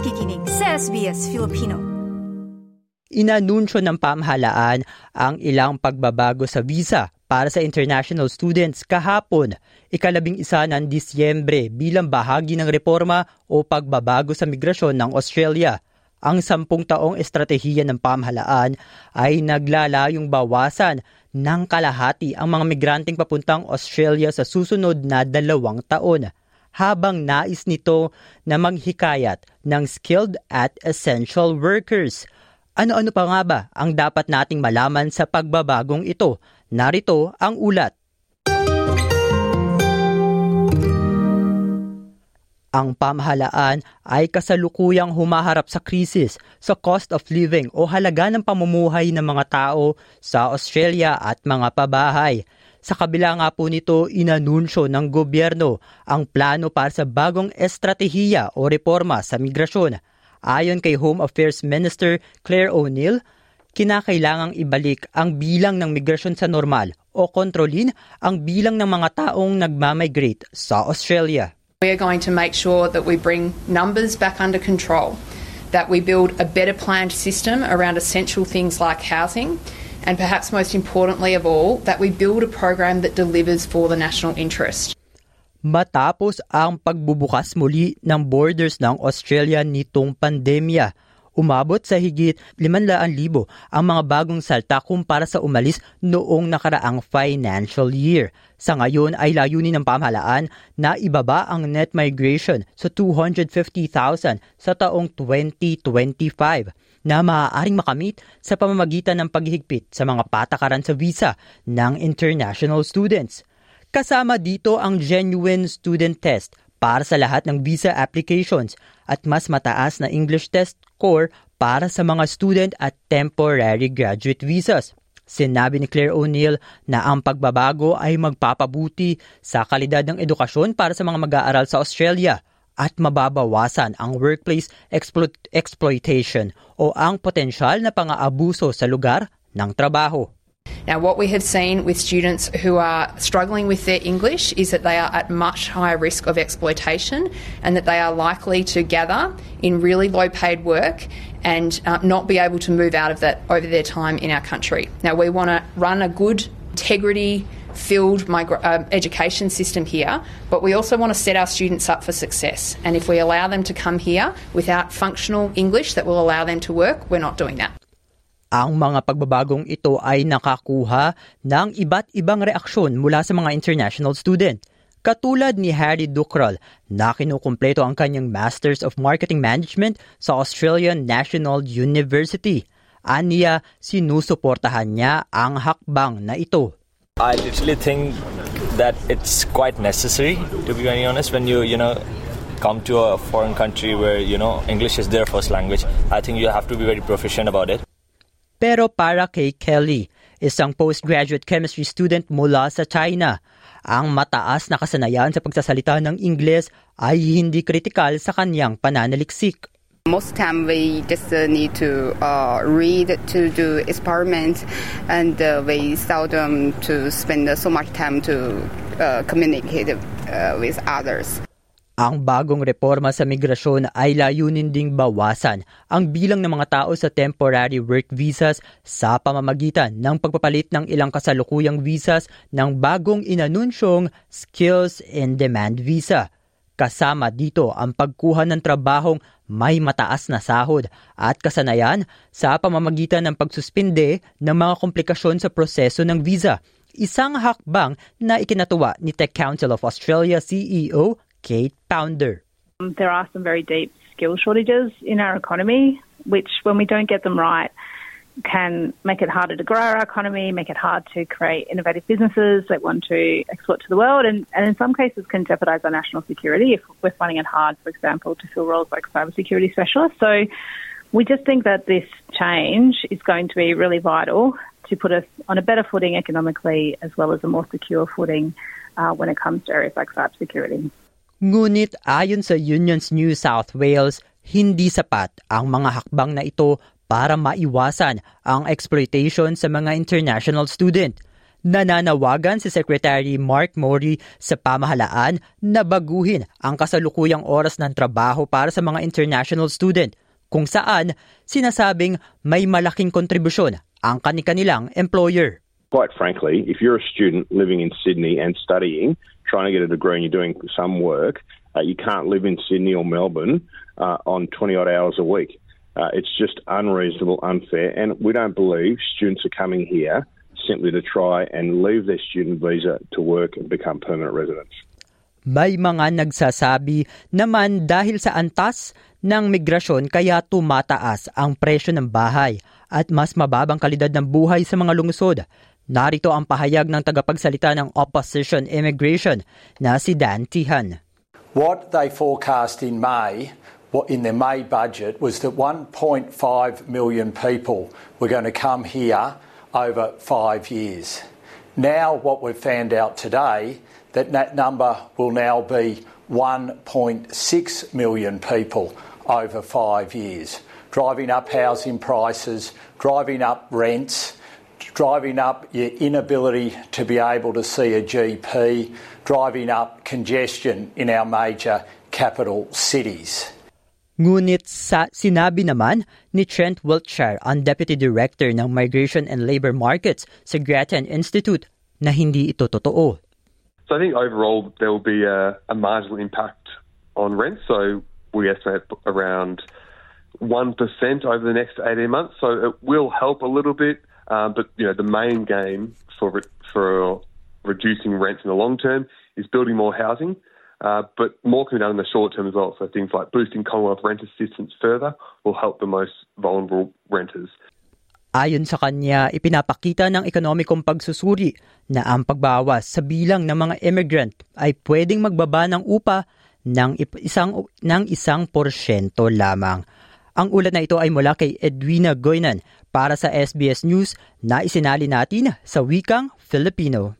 nakikinig sa SBS Filipino. Inanunsyo ng pamahalaan ang ilang pagbabago sa visa para sa international students kahapon, ikalabing isa ng Disyembre bilang bahagi ng reforma o pagbabago sa migrasyon ng Australia. Ang sampung taong estratehiya ng pamahalaan ay naglalayong bawasan ng kalahati ang mga migranteng papuntang Australia sa susunod na dalawang taon habang nais nito na maghikayat ng skilled at essential workers. Ano-ano pa nga ba ang dapat nating malaman sa pagbabagong ito? Narito ang ulat. Ang pamahalaan ay kasalukuyang humaharap sa krisis sa cost of living o halaga ng pamumuhay ng mga tao sa Australia at mga pabahay. Sa kabila nga po nito, inanunsyo ng gobyerno ang plano para sa bagong estratehiya o reforma sa migrasyon. Ayon kay Home Affairs Minister Claire O'Neill, kinakailangang ibalik ang bilang ng migrasyon sa normal o kontrolin ang bilang ng mga taong nagmamigrate sa Australia. We are going to make sure that we bring numbers back under control, that we build a better planned system around essential things like housing, and perhaps most importantly of all, that we build a program that delivers for the national interest. Matapos ang pagbubukas muli ng borders ng Australia nitong pandemya, umabot sa higit 500,000 ang mga bagong salta kumpara sa umalis noong nakaraang financial year. Sa ngayon ay layunin ng pamahalaan na ibaba ang net migration sa 250,000 sa taong 2025 na maaaring makamit sa pamamagitan ng paghihigpit sa mga patakaran sa visa ng international students. Kasama dito ang genuine student test para sa lahat ng visa applications at mas mataas na English test score para sa mga student at temporary graduate visas. Sinabi ni Claire O'Neill na ang pagbabago ay magpapabuti sa kalidad ng edukasyon para sa mga mag-aaral sa Australia at mababawasan ang workplace explo- exploitation o ang potensyal na pang-aabuso sa lugar ng trabaho. Now, what we have seen with students who are struggling with their English is that they are at much higher risk of exploitation and that they are likely to gather in really low paid work and uh, not be able to move out of that over their time in our country. Now, we want to run a good integrity filled migra- uh, education system here, but we also want to set our students up for success. And if we allow them to come here without functional English that will allow them to work, we're not doing that. Ang mga pagbabagong ito ay nakakuha ng iba't ibang reaksyon mula sa mga international student. Katulad ni Harry Ducrol na kinukumpleto ang kanyang Masters of Marketing Management sa Australian National University. Aniya, sinusuportahan niya ang hakbang na ito. I literally think that it's quite necessary, to be very honest, when you, you know, come to a foreign country where, you know, English is their first language. I think you have to be very proficient about it. Pero para kay Kelly, isang postgraduate chemistry student mula sa China, ang mataas na kasanayan sa pagsasalita ng Ingles ay hindi kritikal sa kanyang pananaliksik. Most time we just uh, need to uh, read to do experiments, and uh, we seldom to spend so much time to uh, communicate uh, with others. Ang bagong reforma sa migrasyon ay layunin ding bawasan ang bilang ng mga tao sa temporary work visas sa pamamagitan ng pagpapalit ng ilang kasalukuyang visas ng bagong inanunsyong Skills in Demand Visa. Kasama dito ang pagkuha ng trabahong may mataas na sahod at kasanayan sa pamamagitan ng pagsuspinde ng mga komplikasyon sa proseso ng visa. Isang hakbang na ikinatuwa ni Tech Council of Australia CEO Kate Pounder. Um, there are some very deep skill shortages in our economy, which, when we don't get them right, can make it harder to grow our economy, make it hard to create innovative businesses that want to export to the world, and, and in some cases can jeopardise our national security if we're finding it hard, for example, to fill roles like cybersecurity specialists. So we just think that this change is going to be really vital to put us on a better footing economically as well as a more secure footing uh, when it comes to areas like cybersecurity. Ngunit ayon sa Unions New South Wales, hindi sapat ang mga hakbang na ito para maiwasan ang exploitation sa mga international student. Nananawagan si Secretary Mark Mori sa pamahalaan na baguhin ang kasalukuyang oras ng trabaho para sa mga international student kung saan sinasabing may malaking kontribusyon ang kanilang employer. Quite frankly, if you're a student living in Sydney and studying, trying to get a degree and you're doing some work, uh, you can't live in Sydney or Melbourne uh, on 20 odd hours a week. Uh, it's just unreasonable, unfair, and we don't believe students are coming here simply to try and leave their student visa to work and become permanent residents. May mga nagsasabi naman dahil sa antas ng migrasyon kaya tumataas ang presyo ng bahay at mas mababang kalidad ng buhay sa mga lungsod. Narito ang pahayag ng tagapagsalita ng Opposition Immigration na si Dan Tihan. What they forecast in May in their May budget was that 1.5 million people were going to come here over five years. Now, what we've found out today, that that number will now be 1.6 million people over five years, driving up housing prices, driving up rents, driving up your inability to be able to see a GP, driving up congestion in our major capital cities. Ngunit sa sinabi naman ni Trent Wiltshire, ang Deputy Director ng Migration and Labor Markets sa Grattan Institute, na hindi ito totoo. So I think overall there will be a, a marginal impact on rent. So we estimate around 1% over the next 18 months. So it will help a little bit, uh, but you know the main game for for reducing rents in the long term is building more housing. Uh, but more can be done in the short term as well. So things like boosting Commonwealth rent assistance further will help the most vulnerable renters. Ayon sa kanya, ipinapakita ng ekonomikong pagsusuri na ang pagbawas sa bilang ng mga immigrant ay pwedeng magbaba ng upa ng isang, ng isang porsyento lamang. Ang ulat na ito ay mula kay Edwina Goynan para sa SBS News na isinali natin sa wikang Filipino.